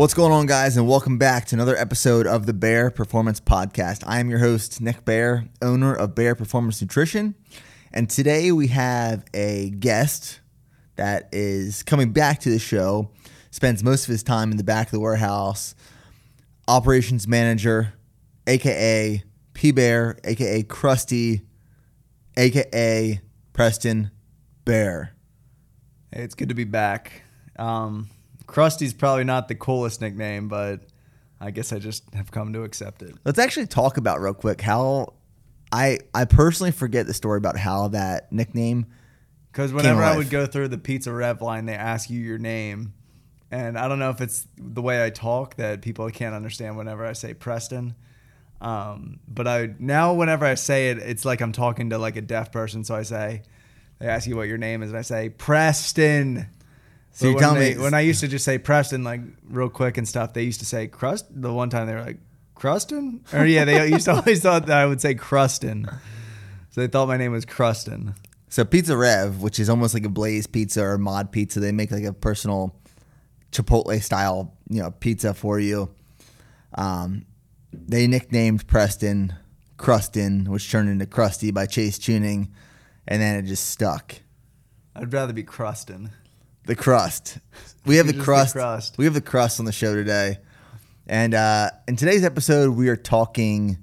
What's going on, guys, and welcome back to another episode of the Bare Performance Podcast. I am your host, Nick Bare, owner of Bare Performance Nutrition. And today we have a guest that is coming back to the show, spends most of his time in the back of the warehouse, operations manager, aka P Bare, aka Krusty, aka Preston Bare. Hey, it's good to be back. Um, Krusty's probably not the coolest nickname, but I guess I just have come to accept it. Let's actually talk about real quick how I I personally forget the story about how that nickname Because whenever I would go through the pizza rev line, they ask you your name. And I don't know if it's the way I talk that people can't understand whenever I say Preston. Um, but I now whenever I say it, it's like I'm talking to like a deaf person. So I say, they ask you what your name is, and I say Preston. So But when me- when I used to just say Preston like real quick and stuff, they used to say crust. The one time they were like Cruston, or yeah, they used to always thought that I would say Cruston. So they thought my name was Cruston. So Pizza Rev, which is almost like a Blaze pizza or mod pizza, they make like a personal Chipotle style, you know, pizza for you. Um, they nicknamed Preston Crustin, which turned into Krusty by Chase Tuning, and then it just stuck. I'd rather be Cruston. The crust. We have the crust. get crust. We have the crust on the show today, and uh, in today's episode, we are talking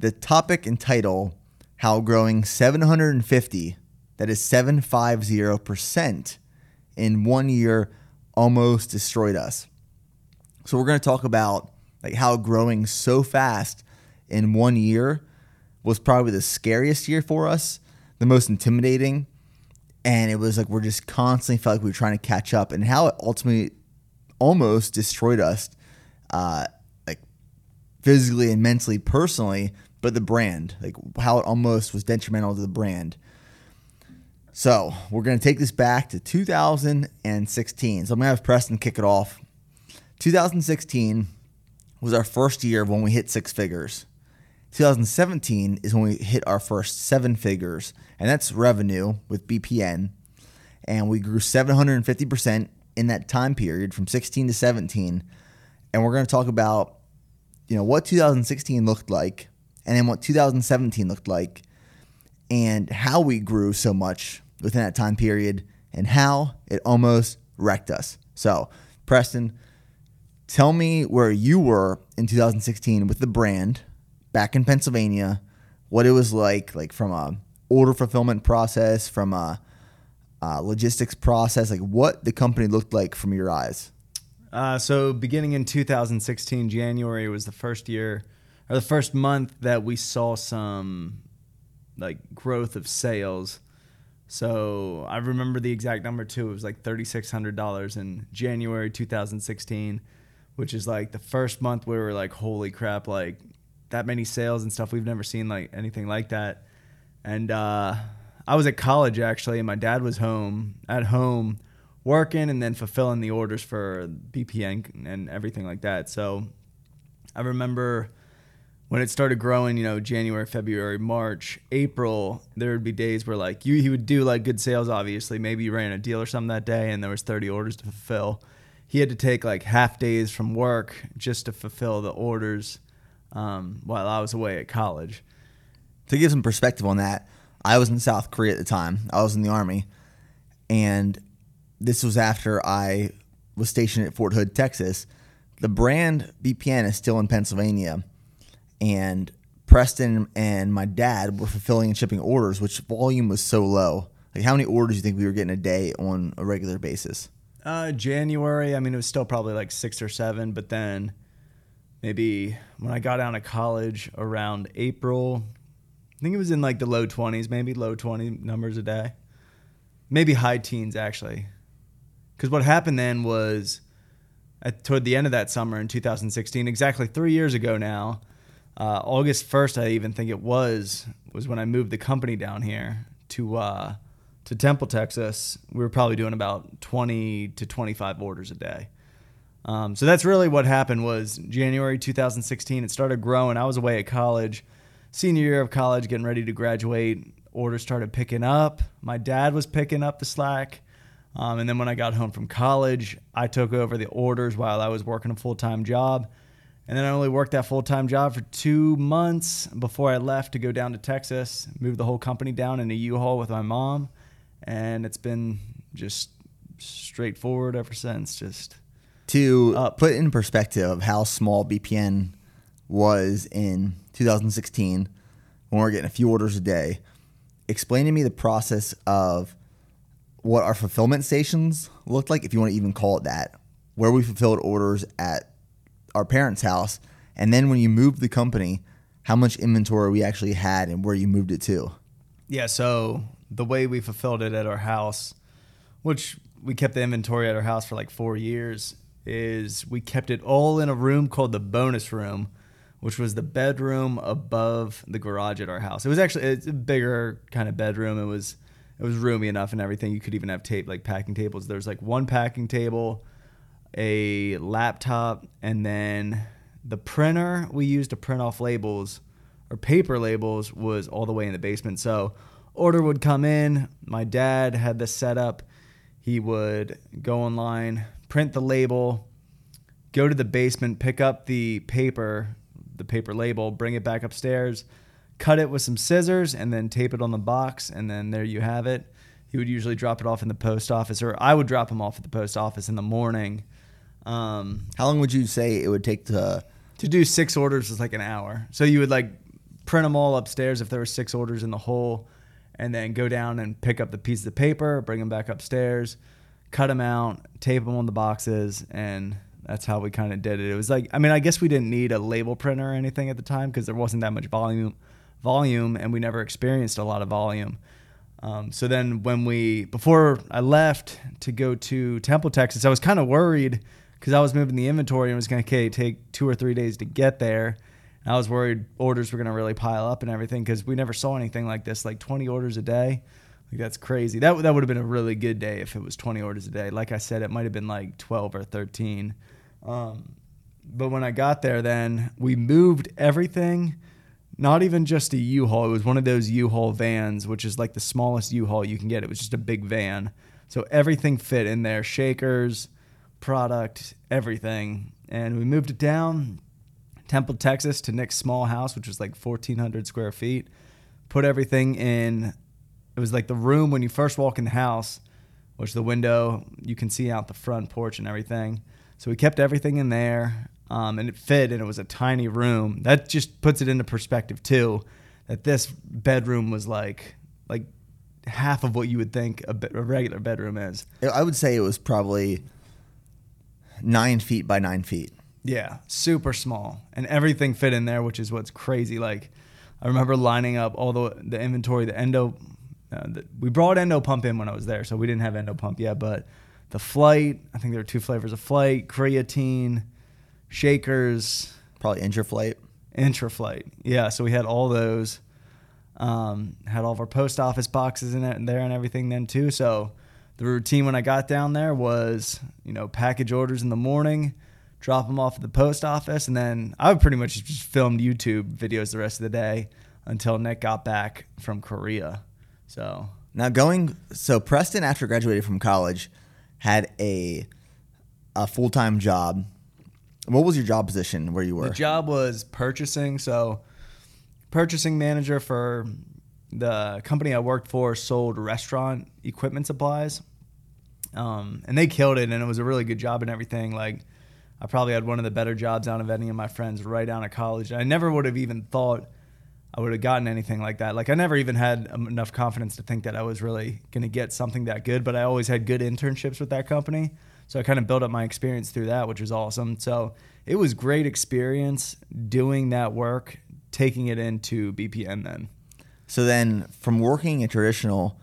the topic and title: How growing 750, that is 750 percent, in one year almost destroyed us. So we're going to talk about like how growing so fast in one year was probably the scariest year for us, the most intimidating, and it was like we're just constantly felt like we were trying to catch up, and how it ultimately almost destroyed us, uh, like physically and mentally, personally, but the brand, like how it almost was detrimental to the brand. So we're gonna take this back to 2016. So I'm gonna have Preston kick it off. 2016 was our first year when we hit six figures. 2017 is when we hit our first seven figures, and that's revenue with BPN. And we grew 750% in that time period from 16 to 17. And we're going to talk about, you know, what 2016 looked like, and then what 2017 looked like, and how we grew so much within that time period, and how it almost wrecked us. So, Preston, tell me where you were in 2016 with the brand back in Pennsylvania, what it was like, like from a order fulfillment process, from a, uh logistics process, like what the company looked like from your eyes. Uh, so beginning in 2016, January was the first year or the first month that we saw some like growth of sales. So I remember the exact number too. It was like $3,600 in January 2016, which is like the first month where we were like, holy crap, like that many sales and stuff. We've never seen like anything like that. And uh, I was at college actually, and my dad was home at home working and then fulfilling the orders for BPN and everything like that. So I remember when it started growing, you know, January, February, March, April, there would be days where like you he would do like good sales obviously. Maybe you ran a deal or something that day and there was 30 orders to fulfill. He had to take like half days from work just to fulfill the orders um, while I was away at college. To give some perspective on that, I was in South Korea at the time. I was in the army, and this was after I was stationed at Fort Hood, Texas. The brand BPN is still in Pennsylvania, and Preston and my dad were fulfilling and shipping orders, which volume was so low. Like, how many orders do you think we were getting a day on a regular basis? Uh, January, I mean, it was still probably like six or seven, but then maybe when I got out of college around April, I think it was in like the low 20s, maybe low 20 numbers a day. Maybe high teens, actually. Because what happened then was at, toward the end of that summer in 2016, exactly three years ago now, uh, August 1st, I even think it was, was when I moved the company down here to uh, to Temple, Texas. We were probably doing about 20 to 25 orders a day. Um, so that's really what happened was January 2016. It started growing. I was away at college, senior year of college, getting ready to graduate. Orders started picking up. My dad was picking up the slack. Um, and then when I got home from college, I took over the orders while I was working a full time job. And then I only worked that full time job for two months before I left to go down to Texas, move the whole company down in a U Haul with my mom. And it's been just straightforward ever since. Just to Up. put in perspective of how small BPN was in 2016 when we were getting a few orders a day, explain to me the process of what our fulfillment stations looked like, if you want to even call it that, where we fulfilled orders at our parents' house, and then when you moved the company, how much inventory we actually had and where you moved it to. Yeah, so the way we fulfilled it at our house, which we kept the inventory at our house for like four years, is we kept it all in a room called the bonus room, which was the bedroom above the garage at our house. It was actually it's a bigger kind of bedroom. It was it was roomy enough and everything. You could even have tape like packing tables. There's like one packing table, a laptop, and then the printer we used to print off labels or paper labels was all the way in the basement. So order would come in. My dad had this set up. He would go online, print the label, go to the basement, pick up the paper, the paper label, bring it back upstairs, cut it with some scissors, and then tape it on the box. And then there you have it. He would usually drop it off in the post office, or I would drop him off at the post office in the morning. Um, How long would you say it would take to? to do six orders was like an hour. So you would like print them all upstairs if there were six orders in the hole, and then go down and pick up the piece of paper, bring them back upstairs, cut them out, tape them on the boxes, and that's how we kind of did it. It was like, I mean, I guess we didn't need a label printer or anything at the time because there wasn't that much volume, volume, and we never experienced a lot of volume. Um, so then when we before I left to go to Temple, Texas, I was kind of worried because I was moving the inventory and it was going to take two or three days to get there. And I was worried orders were going to really pile up and everything because we never saw anything like this, like 20 orders a day. Like that's crazy. That that would have been a really good day if it was 20 orders a day. Like I said, it might have been like 12 or 13. Um, but when I got there, then we moved everything. Not even just a U-Haul. It was one of those U-Haul vans, which is like the smallest U-Haul you can get. It was just a big van. So everything fit in there. Shakers, product, everything. And we moved it down Temple, Texas to Nick's small house, which was like 1,400 square feet. Put everything in. It was like the room when you first walk in the house, which the window you can see out the front porch and everything. So we kept everything in there, um, and it fit, and it was a tiny room. That just puts it into perspective too. That this bedroom was like like half of what you would think a, be- a regular bedroom is. I would say it was probably nine feet by nine feet. Yeah, super small, and everything fit in there, which is what's crazy. Like, I remember lining up all the the inventory, the endo. Uh, the, we brought Endopump in when I was there, so we didn't have Endopump yet. But the flight, I think there were two flavors of flight: creatine, shakers, Probably Intraflight. Intraflight. Yeah, so we had all those. Um, had all of our post office boxes in it and there and everything then too. So the routine when I got down there was, you know, package orders in the morning, drop them off at the post office, and then I would pretty much just film YouTube videos the rest of the day until Nick got back from Korea. So Now going so Preston after graduating from college had a a full time job. What was your job position where you were? The job was purchasing. So, purchasing manager for the company I worked for sold restaurant equipment supplies. Um, and they killed it, and it was a really good job and everything. Like, I probably had one of the better jobs out of any of my friends right out of college. I never would have even thought I would have gotten anything like that. Like, I never even had enough confidence to think that I was really going to get something that good, but I always had good internships with that company. So I kind of built up my experience through that, which was awesome. So it was great experience doing that work, taking it into BPN then. So then, from working a traditional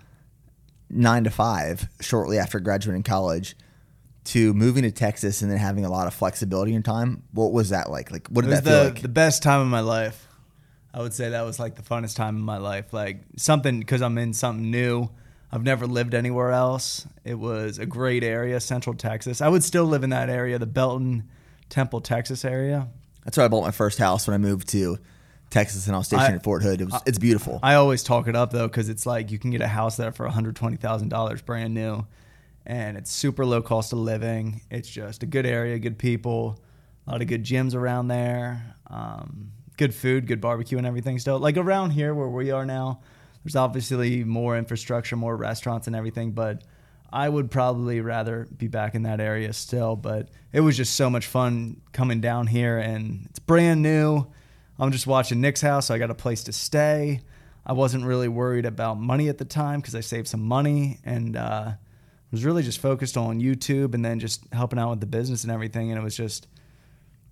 nine to five shortly after graduating college to moving to Texas and then having a lot of flexibility in time, what was that like? Like, what did was that feel the, like? the best time of my life. I would say that was like the funnest time of my life. Like something because I'm in something new. I've never lived anywhere else. It was a great area, Central Texas. I would still live in that area, the Belton, Temple, Texas area. That's where I bought my first house when I moved to Texas and I was stationed I- at Fort Hood. It was, it's beautiful. I always talk it up though because it's like you can get a house there for one hundred twenty thousand dollars brand new, and it's super low cost of living. It's just a good area, good people, a lot of good gyms around there, um, good food, good barbecue, and everything. Still, like around here where we are now, there's obviously more infrastructure, more restaurants, and everything, but I would probably rather be back in that area still, but it was just so much fun coming down here and it's brand new. I'm just watching Nick's house, so I got a place to stay. I wasn't really worried about money at the time because I saved some money and uh, was really just focused on YouTube and then just helping out with the business and everything. And it was just,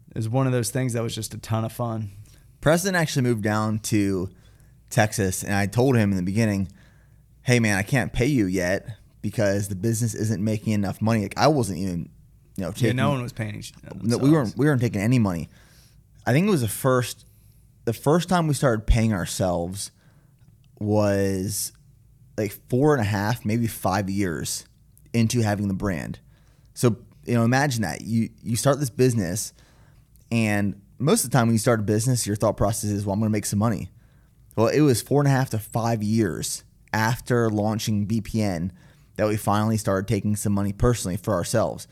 it was one of those things that was just a ton of fun. Preston actually moved down to Texas, and I told him in the beginning, "Hey, man, I can't pay you yet because the business isn't making enough money. Like I wasn't even, you know, taking, yeah, no one was paying. No, we weren't. We weren't taking any money. I think it was the first, the first time we started paying ourselves was like four and a half, maybe five years into having the brand. So you know, imagine that you you start this business, and most of the time when you start a business, your thought process is, well, I'm going to make some money. Well, it was four and a half to five years after launching BPN that we finally started taking some money personally for ourselves.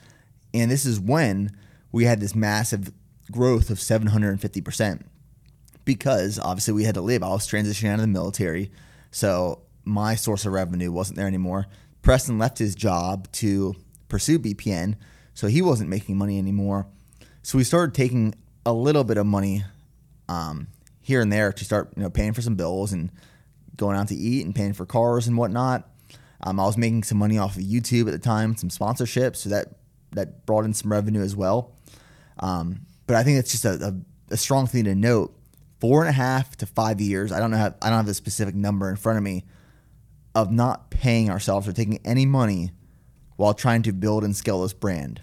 And this is when we had this massive growth of 750% because obviously we had to live. I was transitioning out of the military. So my source of revenue wasn't there anymore. Preston left his job to pursue BPN. So he wasn't making money anymore. So we started taking a little bit of money um, here and there to start, you know, paying for some bills and going out to eat and paying for cars and whatnot. Um, I was making some money off of YouTube at the time, some sponsorships, so that that brought in some revenue as well. Um, but I think it's just a, a, a, strong thing to note. Four and a half to five years. I don't know. How, I don't have a specific number in front of me of not paying ourselves or taking any money while trying to build and scale this brand.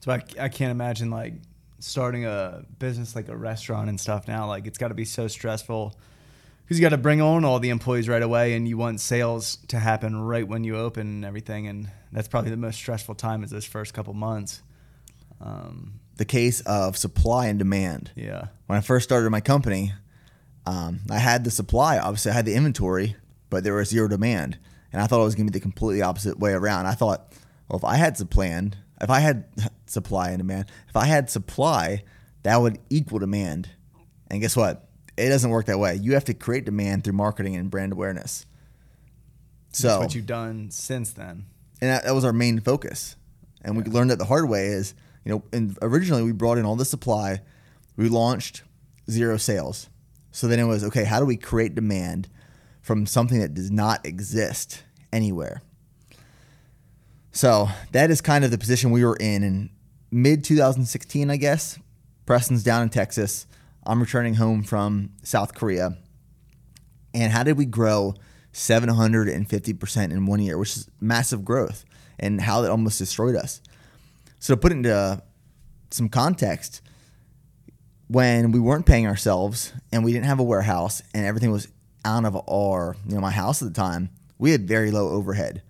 So I, I can't imagine like starting a business like a restaurant and stuff now. Like it's got to be so stressful because you got to bring on all the employees right away and you want sales to happen right when you open and everything and that's probably the most stressful time is those first couple months. Um, the case of supply and demand. Yeah. When i first started my company um, i had the supply obviously i had the inventory but there was zero demand and i thought it was going to be the completely opposite way around. I thought well if i had supply if i had supply and demand if i had supply that would equal demand and guess what it doesn't work that way. You have to create demand through marketing and brand awareness. So That's what you've done since then. And that, that was our main focus. And yeah. we learned that the hard way is, you know, and originally we brought in all the supply, we launched zero sales. So then it was okay, how do we create demand from something that does not exist anywhere? So that is kind of the position we were in in mid 2016, I guess. Preston's down in Texas. I'm returning home from South Korea. And how did we grow 750% in one year, which is massive growth, and how that almost destroyed us? So, to put it into some context, when we weren't paying ourselves and we didn't have a warehouse and everything was out of our, you know, my house at the time, we had very low overhead.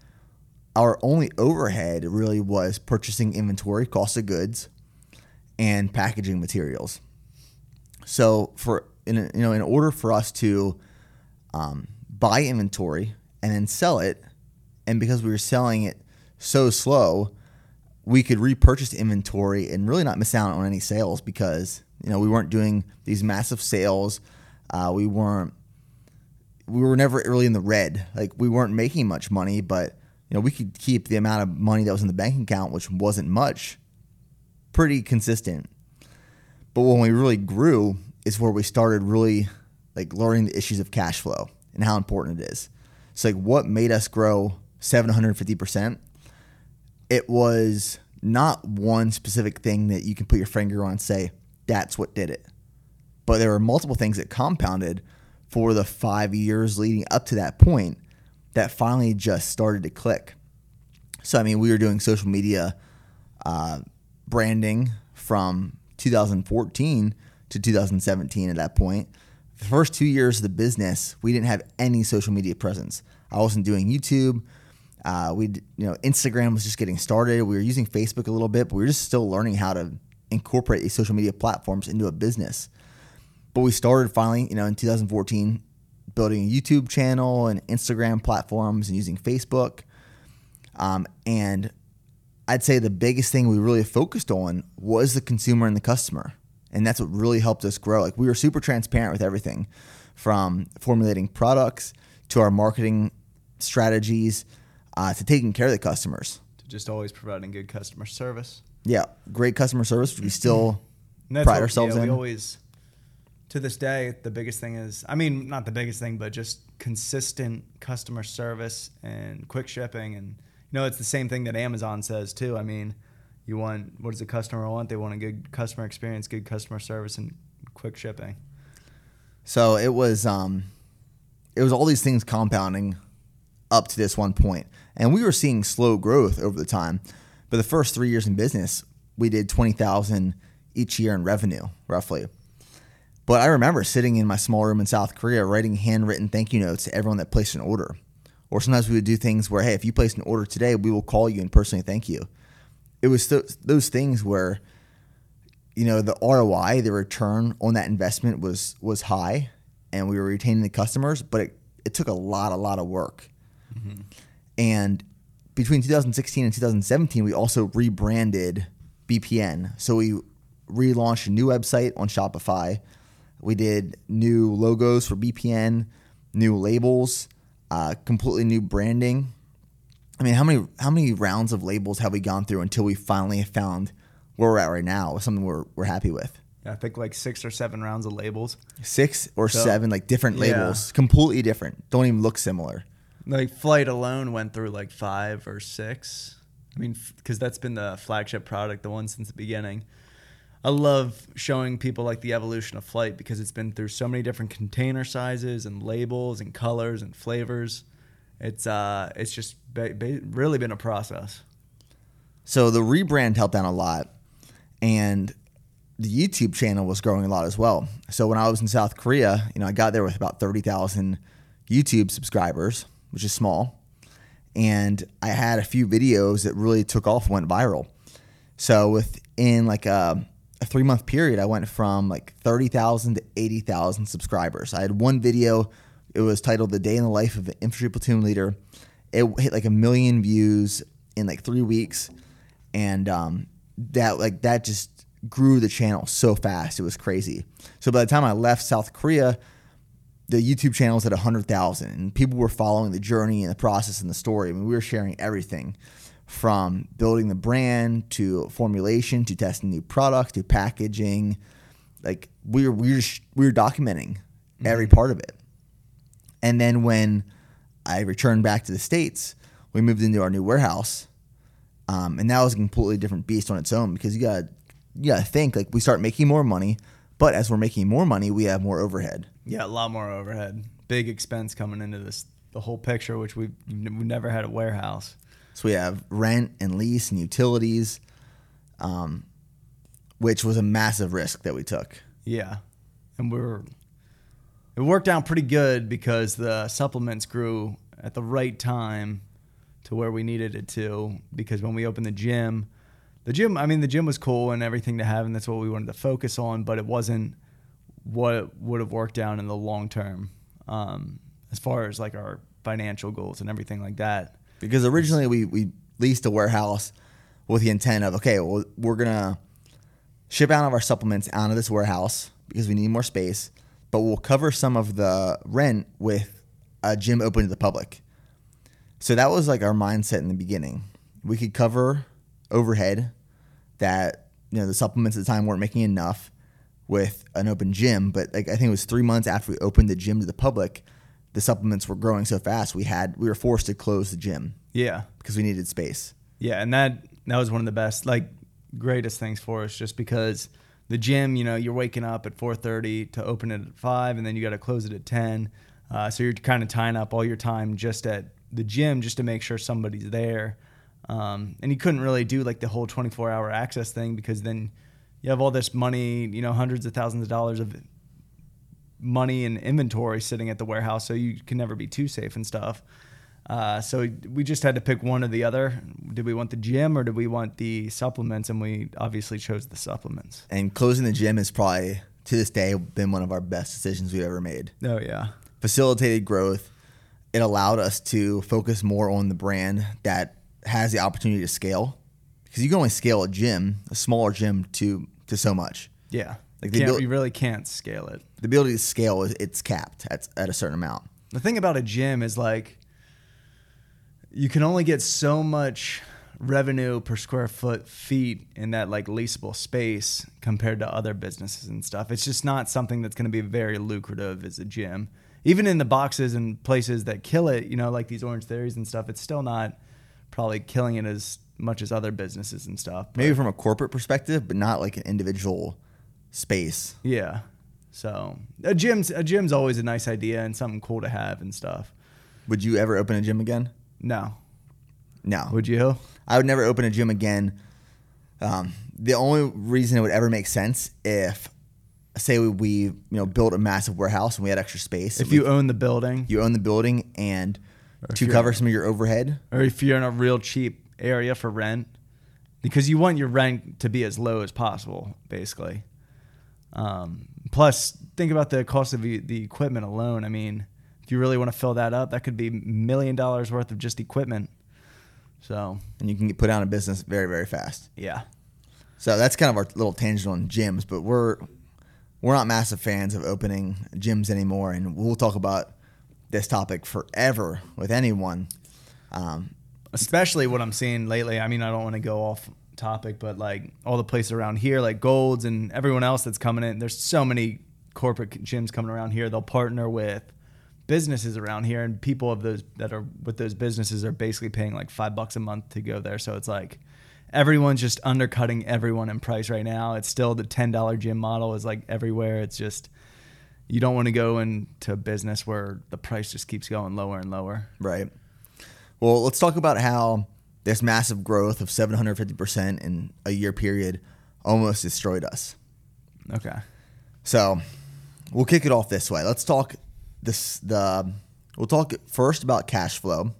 Our only overhead really was purchasing inventory, cost of goods, and packaging materials. So for in you know in order for us to um, buy inventory and then sell it, and because we were selling it so slow, we could repurchase inventory and really not miss out on any sales because you know we weren't doing these massive sales. Uh, we weren't we were never really in the red. Like we weren't making much money, but you know we could keep the amount of money that was in the bank account, which wasn't much, pretty consistent. But when we really grew is where we started really like learning the issues of cash flow and how important it is. So like what made us grow 750%? It was not one specific thing that you can put your finger on and say that's what did it. But there were multiple things that compounded for the 5 years leading up to that point that finally just started to click. So I mean, we were doing social media uh, branding from 2014 to 2017 at that point. The first two years of the business, we didn't have any social media presence. I wasn't doing YouTube. Uh, we, you know, Instagram was just getting started. We were using Facebook a little bit, but we were just still learning how to incorporate these social media platforms into a business. But we started finally, you know, in 2014, building a YouTube channel and Instagram platforms and using Facebook. Um, and I'd say the biggest thing we really focused on was the consumer and the customer. And that's what really helped us grow. Like we were super transparent with everything from formulating products to our marketing strategies uh, to taking care of the customers. To just always providing good customer service. Yeah, great customer service. We still And that's pride what- ourselves yeah, in. We always, to this day, the biggest thing is, I mean, not the biggest thing, but just consistent customer service and quick shipping. And, you know, it's the same thing that Amazon says too. I mean, you want, what does the customer want? They want a good customer experience, good customer service, and quick shipping. So it was um, it was all these things compounding up to this one point. and we were seeing slow growth over the time. But the first three years in business, we did twenty thousand each year in revenue, roughly. But I remember sitting in my small room in South Korea writing handwritten thank you notes to everyone that placed an order. Or sometimes we would do things where, hey, if you place an order today, we will call you and personally thank you. It was th- those things where you know the ROI, the return on that investment was was high, and we were retaining the customers, but it, it took a lot, a lot of work. Mm-hmm. And between 2016 and 2017, we also rebranded BPN. So we relaunched a new website on Shopify. We did new logos for BPN, new labels, uh, completely new branding. I mean, how many how many rounds of labels have we gone through until we finally found where we're at right now with something we're we're happy with? I think like six or seven rounds of labels. Six or So- seven like different Yeah. labels, completely different. Don't even look similar. Like flight alone went through like five or six. I mean, because that's been the flagship product, the one since the beginning. I love showing people like the evolution of flight because it's been through so many different container sizes and labels and colors and flavors. It's uh, it's just ba- ba- really been a process. So the rebrand helped out a lot, and the YouTube channel was growing a lot as well. So when I was in South Korea, you know, I got there with about thirty thousand YouTube subscribers, which is small, and I had a few videos that really took off, went viral. So within like a, a three month period, I went from like thirty thousand to eighty thousand subscribers. I had one video. It was titled "The Day in the Life of an Infantry Platoon Leader." It hit like a million views in like three weeks, and um, that like that just grew the channel so fast. It was crazy. So by the time I left South Korea, the YouTube channel was at 100,000 and people were following the journey and the process and the story. I mean, we were sharing everything from building the brand to formulation to testing new products to packaging. Like we were, we were, we were documenting every part of it. And then when I returned back to the States, we moved into our new warehouse. Um, and that was a completely different beast on its own because you got you got to think like we start making more money, but as we're making more money, we have more overhead. Yeah, a lot more overhead, big expense coming into this the whole picture, which we we never had a warehouse. So we have rent and lease and utilities, um, which was a massive risk that we took. Yeah, and we were. It worked out pretty good because the supplements grew at the right time to where we needed it to. Because when we opened the gym, the gym, I mean, the gym was cool and everything to have, and that's what we wanted to focus on. But it wasn't what would have worked out in the long term, um, as far as like our financial goals and everything like that. Because originally we, we leased a warehouse with the intent of okay, well we're gonna ship out of our supplements out of this warehouse because we need more space, but we'll cover some of the rent with a gym open to the public. So that was like our mindset in the beginning. We could cover overhead that you know the supplements at the time weren't making enough with an open gym, but like I think it was three months after we opened the gym to the public, the supplements were growing so fast we had we were forced to close the gym Yeah, because we needed space. Yeah, and that that was one of the best, like greatest things for us, just because the gym, you know, you're waking up at 4:30 to open it at five, and then you got to close it at 10. Uh, so you're kind of tying up all your time just at the gym just to make sure somebody's there. Um, and you couldn't really do like the whole 24 hour access thing because then you have all this money, you know, hundreds of thousands of dollars of money and inventory sitting at the warehouse, so you can never be too safe and stuff. Uh, so we just had to pick one or the other. Did we want the gym or did we want the supplements? And we obviously chose the supplements. And closing the gym has probably to this day been one of our best decisions we've ever made. Oh yeah, Facilitated growth. It allowed us to focus more on the brand that has the opportunity to scale because you can only scale a gym, a smaller gym, to to so much. Yeah. Like they built- you really can't scale it. The ability to scale is it's capped at, at a certain amount. The thing about a gym is like you can only get so much revenue per square foot feet in that like leasable space compared to other businesses and stuff. It's just not something that's going to be very lucrative as a gym. Even in the boxes and places that kill it, you know, like these Orange Theories and stuff, it's still not probably killing it as much as other businesses and stuff. Maybe from a corporate perspective, but not like an individual space. yeah. So a gym's a gym's always a nice idea and something cool to have and stuff. Would you ever open a gym again? No. No. Would you? I would never open a gym again. Um, the only reason it would ever make sense if, say, we, we you know built a massive warehouse and we had extra space. If you own the building, you own the building and to cover some of your overhead, or if you're in a real cheap area for rent, because you want your rent to be as low as possible, basically. Um, plus, think about the cost of the, the equipment alone. I mean, if you really want to fill that up, that could be million dollars worth of just equipment. So, and you can get put out of business very very fast. yeah. So that's kind of our little tangent on gyms, but we're we're not massive fans of opening gyms anymore, and we'll talk about this topic forever with anyone. Um, especially what I'm seeing lately. I mean, I don't want to go off topic, but like all the places around here, like Golds and everyone else that's coming in, there's so many corporate gyms coming around here. They'll partner with businesses around here, and people of those that are with those businesses are basically paying like five bucks a month to go there. So it's like everyone's just undercutting everyone in price right now. It's still the ten dollar gym model is like everywhere. It's just you don't want to go into business where the price just keeps going lower and lower. Right. Well, let's talk about how this massive growth of 750% in a year period almost destroyed us. Okay. So, we'll kick it off this way. Let's talk this the we'll talk first about cash flow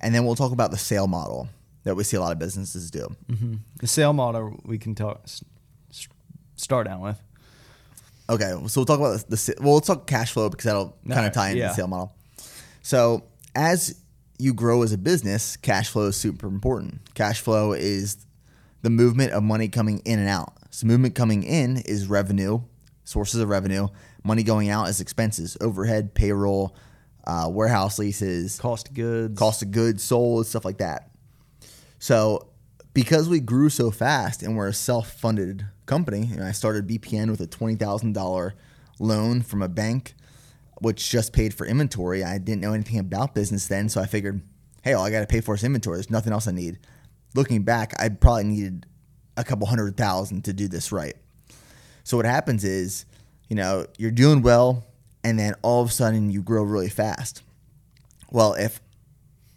and then we'll talk about the sale model that we see a lot of businesses do. Mm-hmm. The sale model we can talk start out with. Okay, so we'll talk about the, the well, let's talk cash flow because that'll kind of tie into yeah. the sale model. So, as you grow as a business, cash flow is super important. Cash flow is the movement of money coming in and out. So, movement coming in is revenue, sources of revenue. Money going out is expenses, overhead, payroll, uh, warehouse leases, Cost of goods. cost of goods sold, stuff like that. So, because we grew so fast and we're a self-funded company, and I started BPN with a twenty thousand dollar loan from a bank, which just paid for inventory. I didn't know anything about business then, so I figured, hey, all I got to pay for is inventory. There's nothing else I need. Looking back, I probably needed a couple hundred thousand to do this right. So what happens is, you know, you're doing well, and then all of a sudden you grow really fast. Well, if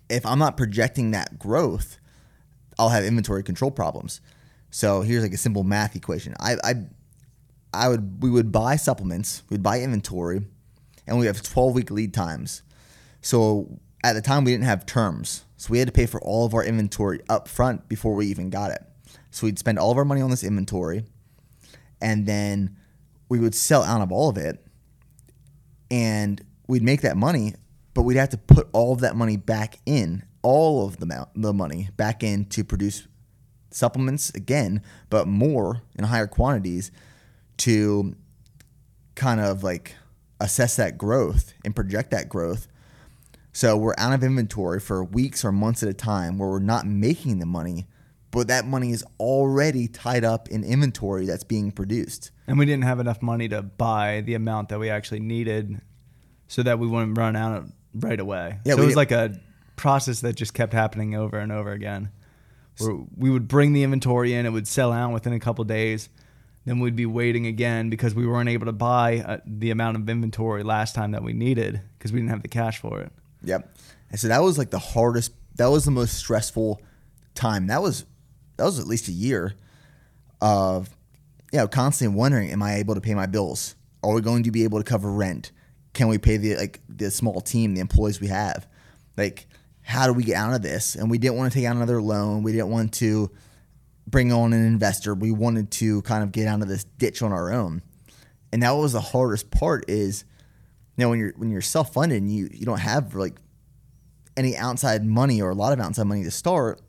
if I'm not projecting that growth, I'll have inventory control problems. So here's like a simple math equation. I I, I would we would buy supplements, we'd buy inventory, and we have 12 week lead times. So at the time we didn't have terms. So we had to pay for all of our inventory up front before we even got it. So we'd spend all of our money on this inventory and then we would sell out of all of it and we'd make that money, but we'd have to put all of that money back in, all of the amount, the money back in to produce supplements again, but more in higher quantities to kind of like assess that growth and project that growth. So we're out of inventory for weeks or months at a time where we're not making the money, but that money is already tied up in inventory that's being produced. and we didn't have enough money to buy the amount that we actually needed, so that we wouldn't run out right away. Yeah, so it was did- like a process that just kept happening over and over again. Where we would bring the inventory in, it would sell out within a couple days. Then we'd be waiting again because we weren't able to buy uh, the amount of inventory last time that we needed because we didn't have the cash for it. Yep. And so that was like the hardest. That was the most stressful time. That was that was at least a year of you know constantly wondering, am I able to pay my bills? Are we going to be able to cover rent? Can we pay the like the small team, the employees we have? Like, how do we get out of this? And we didn't want to take out another loan. We didn't want to bring on an investor. We wanted to kind of get out of this ditch on our own. And that was the hardest part is you know when you're when you're self funded and you you don't have like any outside money or a lot of outside money to start,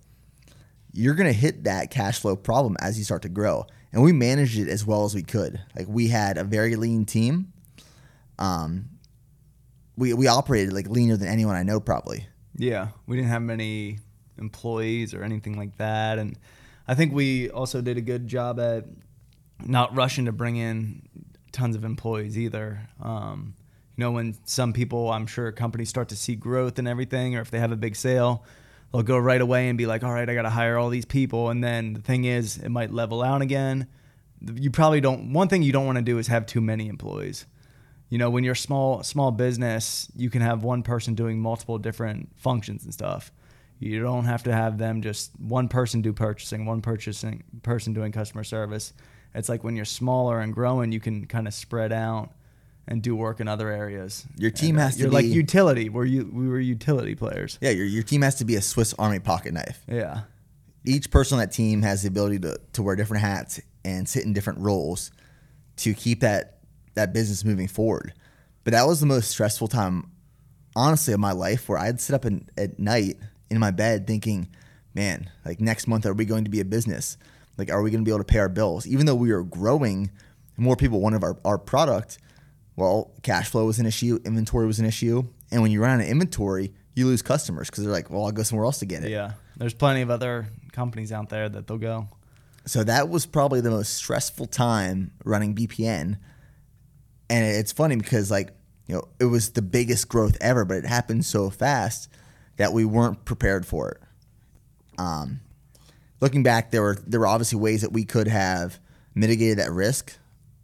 you're to hit that cash flow problem as you start to grow. And we managed it as well as we could. Like we had a very lean team. Um, we we operated like leaner than anyone I know probably. Yeah, we didn't have many employees or anything like that, and I think we also did a good job at not rushing to bring in tons of employees either. Um, you know, when some people, I'm sure companies start to see growth and everything, or if they have a big sale, they'll go right away and be like, all right, I got to hire all these people. And then the thing is, it might level out again. You probably don't, one thing you don't want to do is have too many employees. You know, when you're small, small business, you can have one person doing multiple different functions and stuff. You don't have to have them just one person do purchasing, one purchasing person doing customer service. It's like when you're smaller and growing, you can kind of spread out and do work in other areas. Your team And, has to you're like be- utility. Where you we were utility players. Yeah, your your team has to be a Swiss Army pocket knife. Yeah. Each person on that team has the ability to, to wear different hats and sit in different roles to keep that that business moving forward. But that was the most stressful time, honestly, of my life, where I'd sit up in, at night in my bed thinking, "Man, like next month, are we going to be a business? Like, are we going to be able to pay our bills? Even though we were growing, more people wanted our, our product. Well, cash flow was an issue, inventory was an issue, and when you run out of inventory, you lose customers because they're like, "Well, I'll go somewhere else to get it." Yeah. There's plenty of other companies out there that they'll go. So that was probably the most stressful time running BPN. And it's funny because like, you know, it was the biggest growth ever, but it happened so fast that we weren't prepared for it. Um, looking back, there were there were obviously ways that we could have mitigated that risk,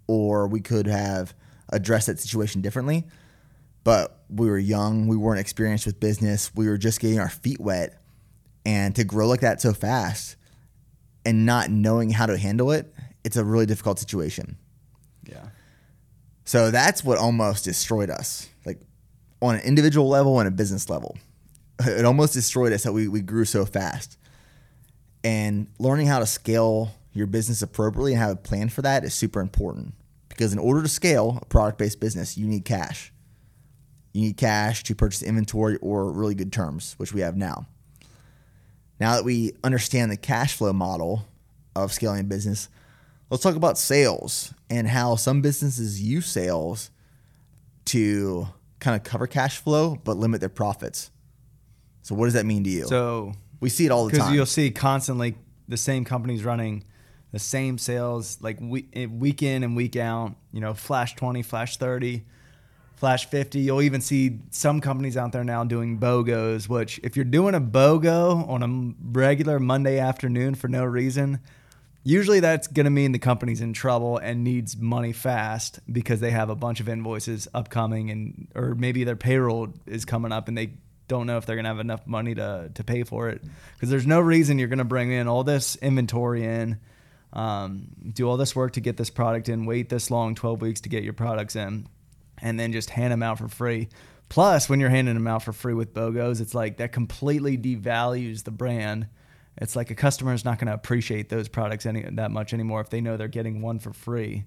or we could have addressed that situation differently. But we were young, we weren't experienced with business, we were just getting our feet wet, and to grow like that so fast and not knowing how to handle it, it's a really difficult situation. Yeah. So that's what almost destroyed us, like on an individual level and a business level. It almost destroyed us that we, we grew so fast. And learning how to scale your business appropriately and have a plan for that is super important. Because in order to scale a product based business, you need cash. You need cash to purchase inventory or really good terms, which we have now. Now that we understand the cash flow model of scaling a business, let's talk about sales and how some businesses use sales to kind of cover cash flow but limit their profits. So, what does that mean to you? So we see it all the time. because you'll see constantly the same companies running the same sales like week, eh, week in and week out. You know, flash twenty, flash thirty, flash fifty. You'll even see some companies out there now doing BOGOs. Which, if you're doing a BOGO on a regular Monday afternoon for no reason, usually that's going to mean the company's in trouble and needs money fast because they have a bunch of invoices upcoming and or maybe their payroll is coming up and they don't know if they're going to have enough money to, to pay for it because there's no reason you're going to bring in all this inventory in um, do all this work to get this product in wait this long 12 weeks to get your products in and then just hand them out for free plus when you're handing them out for free with bogos it's like that completely devalues the brand it's like a customer is not going to appreciate those products any that much anymore if they know they're getting one for free.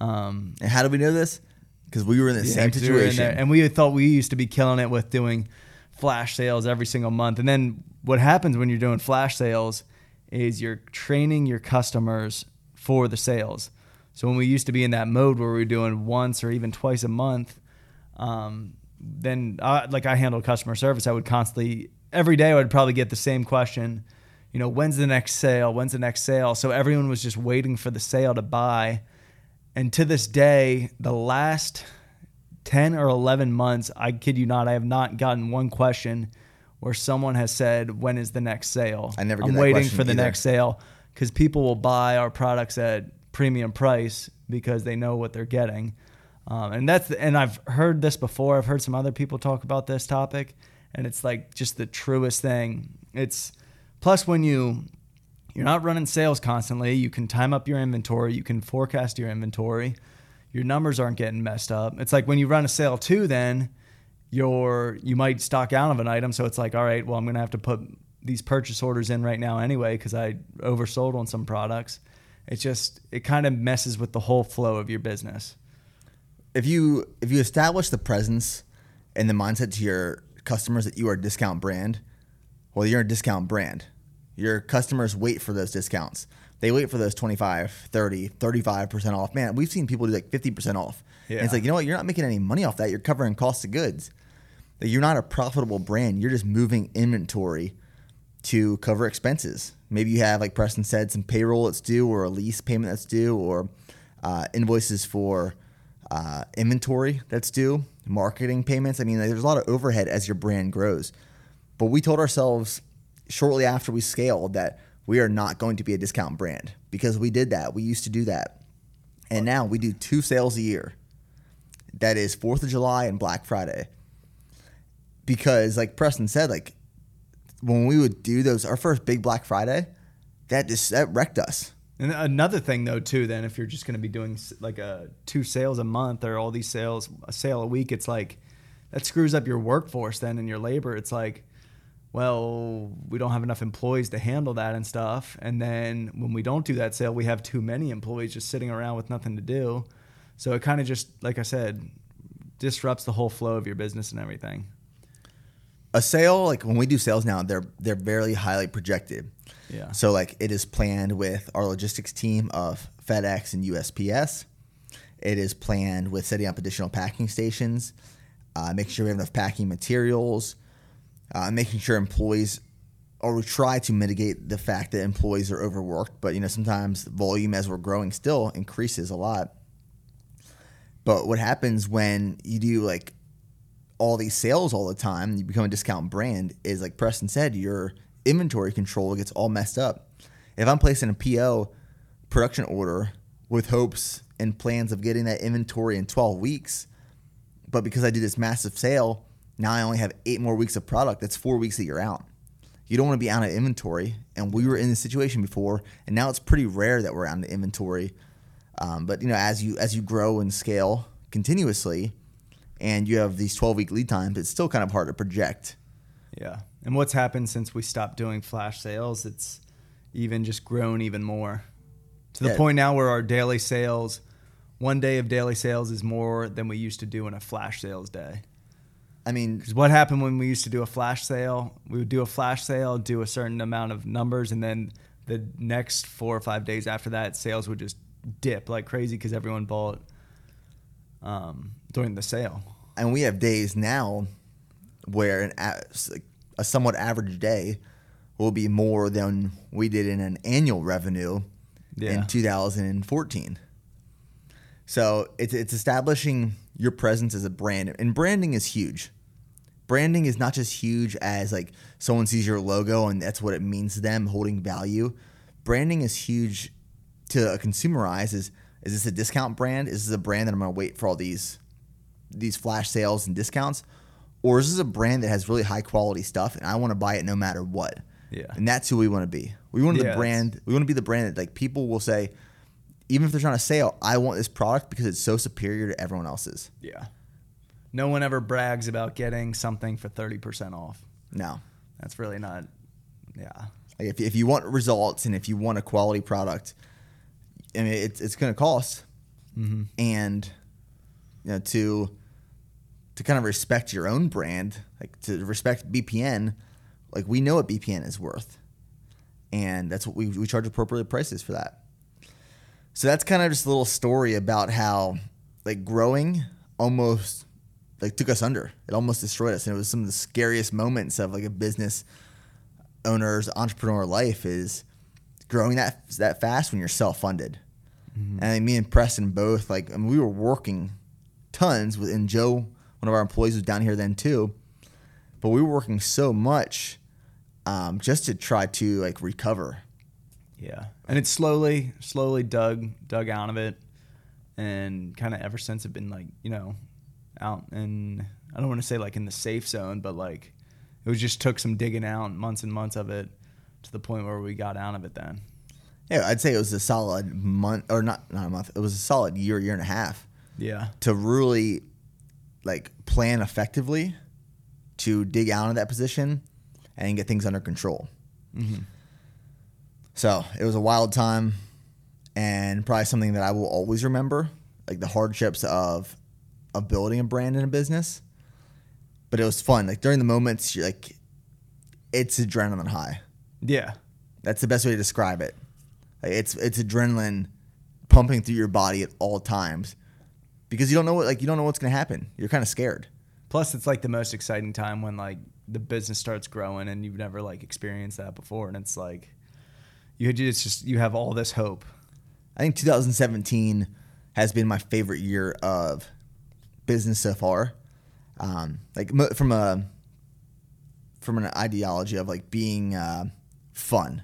Um, and how do we know this? Because we were in the yeah, same we situation. there, and we thought we used to be killing it with doing flash sales every single month. And then what happens when you're doing flash sales is you're training your customers for the sales. So when we used to be in that mode where we were doing once or even twice a month, um, then I, like I handled customer service, I would constantly every day I would probably get the same question. You know, when's the next sale? When's the next sale? So everyone was just waiting for the sale to buy. And to this day, the last 10 or 11 months, I kid you not, I have not gotten one question where someone has said, When is the next sale? I never I'm waiting for the either. next sale because people will buy our products at premium price because they know what they're getting. Um, and that's and I've heard this before. I've heard some other people talk about this topic, and it's like just the truest thing. It's plus when you you're not running sales constantly, you can time up your inventory, you can forecast your inventory. Your numbers aren't getting messed up. It's like when you run a sale too, then you're you might stock out of an item, so it's like, all right, well, I'm gonna have to put these purchase orders in right now anyway because I oversold on some products. It just it kind of messes with the whole flow of your business. if you if you establish the presence and the mindset to your customers that you are a discount brand, well, you're a discount brand. Your customers wait for those discounts. They wait for those 25, 30, 35% off. Man, we've seen people do like 50% off. And it's like, you know what? You're not making any money off that. You're covering cost of goods. You're not a profitable brand. You're just moving inventory to cover expenses. Maybe you have, like Preston said, some payroll that's due or a lease payment that's due or uh, invoices for uh, inventory that's due, marketing payments. I mean, like, there's a lot of overhead as your brand grows. But we told ourselves shortly after we scaled that we are not going to be a discount brand because we did that. We used to do that. And now we do two sales a year. That is 4th of July and Black Friday. Because like Preston said, like when we would do those our first big Black Friday, that just that wrecked us. And another thing though too, then if you're just going to be doing like a two sales a month or all these sales a sale a week, it's like that screws up your workforce then and your labor. It's like, well, we don't have enough employees to handle that and stuff. And then when we don't do that sale, we have too many employees just sitting around with nothing to do. So it kind of just, like I said, disrupts the whole flow of your business and everything. A sale, like when we do sales now, they're they're very highly projected. Yeah. So like it is planned with our logistics team of FedEx and USPS. It is planned with setting up additional packing stations, uh, making sure we have enough packing materials, uh, making sure employees, or we try to mitigate the fact that employees are overworked. But you know sometimes volume as we're growing still increases a lot. But what happens when you do like all these sales all the time, you become a discount brand, is like Preston said, your inventory control gets all messed up. If I'm placing a PO production order with hopes and plans of getting that inventory in 12 weeks, but because I do this massive sale, now I only have eight more weeks of product. That's four weeks that you're out. You don't want to be out of inventory. And we were in this situation before, and now it's pretty rare that we're out of inventory. Um, but you know, as you as you grow and scale continuously, and you have these 12 week lead times, it's still kind of hard to project. Yeah. And what's happened since we stopped doing flash sales, it's even just grown even more to the Yeah. point now where our daily sales, one day of daily sales is more than we used to do in a flash sales day. I mean, Because what happened when we used to do a flash sale? We would do a flash sale, do a certain amount of numbers, and then the next four or five days after that, sales would just dip like crazy because everyone bought um, during the sale. and we have days now where an a, a somewhat average day will be more than we did in an annual revenue Yeah. in 2014. So it's it's establishing your presence as a brand, and branding is huge. Branding is not just huge as like someone sees your logo and that's what it means to them, holding value. Branding is huge to a consumer eyes. Is is this a discount brand? Is this a brand that I'm going to wait for all these these flash sales and discounts, or is this a brand that has really high quality stuff and I want to buy it no matter what? Yeah. and that's who we want to be. We want Yeah, the brand. We want to be the brand that like people will say, even if there's not a sale, I want this product because it's so superior to everyone else's. Yeah. No one ever brags about getting something for 30% off. No, That's really not, yeah. like if if you want results and if you want a quality product, I mean it's it's going to cost, Mm-hmm. and you know to to kind of respect your own brand, like to respect BPN, like we know what BPN is worth, and that's what we we charge appropriate prices for that. So that's kind of just a little story about how like growing almost like took us under. It almost destroyed us, and it was some of the scariest moments of like a business owner's entrepreneur life is growing that that fast when you're self funded. And I mean, me and Preston both like I mean, we were working tons with and Joe, one of our employees, was down here then too. But we were working so much um, just to try to like recover. Yeah. And it's slowly, slowly dug, dug out of it. And kind of ever since have been like, you know, out and I don't want to say like in the safe zone, but like it was just took some digging out months and months of it to the point where we got out of it then. Yeah, I'd say it was a solid month or not not a month. It was a solid year, year and a half Yeah. to really like plan effectively to dig out of that position and get things under control. Mm-hmm. So it was a wild time and probably something that I will always remember, like the hardships of of building a brand in a business. But but it was fun. Like during the moments, you're like, it's adrenaline high. Yeah. That's the best way to describe it. Like it's it's adrenaline pumping through your body at all times because you don't know what like you don't know what's gonna happen. You're kind of scared. Plus, it's like the most exciting time when like the business starts growing and you've never like experienced that before, and it's like you it's just you have all this hope. I think 2017 has been my favorite year of business so far. Um, like from a from an ideology of like being uh, fun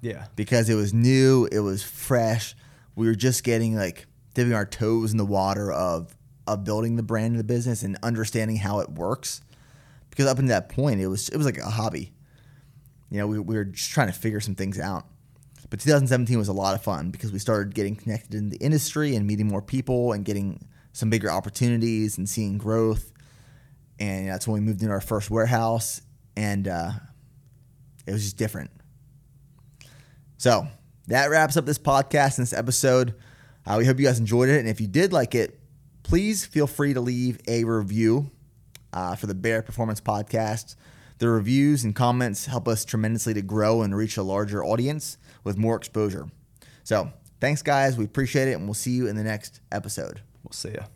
Yeah. because it was new, it was fresh. We were just getting like dipping our toes in the water of of building the brand of the business and understanding how it works. Because up until that point, it was it was like a hobby. You know, we, we were just trying to figure some things out. But 2017 was a lot of fun because we started getting connected in the industry and meeting more people and getting some bigger opportunities and seeing growth. And that's when we moved into our first warehouse, and uh, it was just different. So that wraps up this podcast and this episode. Uh, we hope you guys enjoyed it. And if you did like it, please feel free to leave a review uh, for the Bare Performance Podcast. The reviews and comments help us tremendously to grow and reach a larger audience with more exposure. So thanks, guys. We appreciate it. And we'll see you in the next episode. We'll see ya.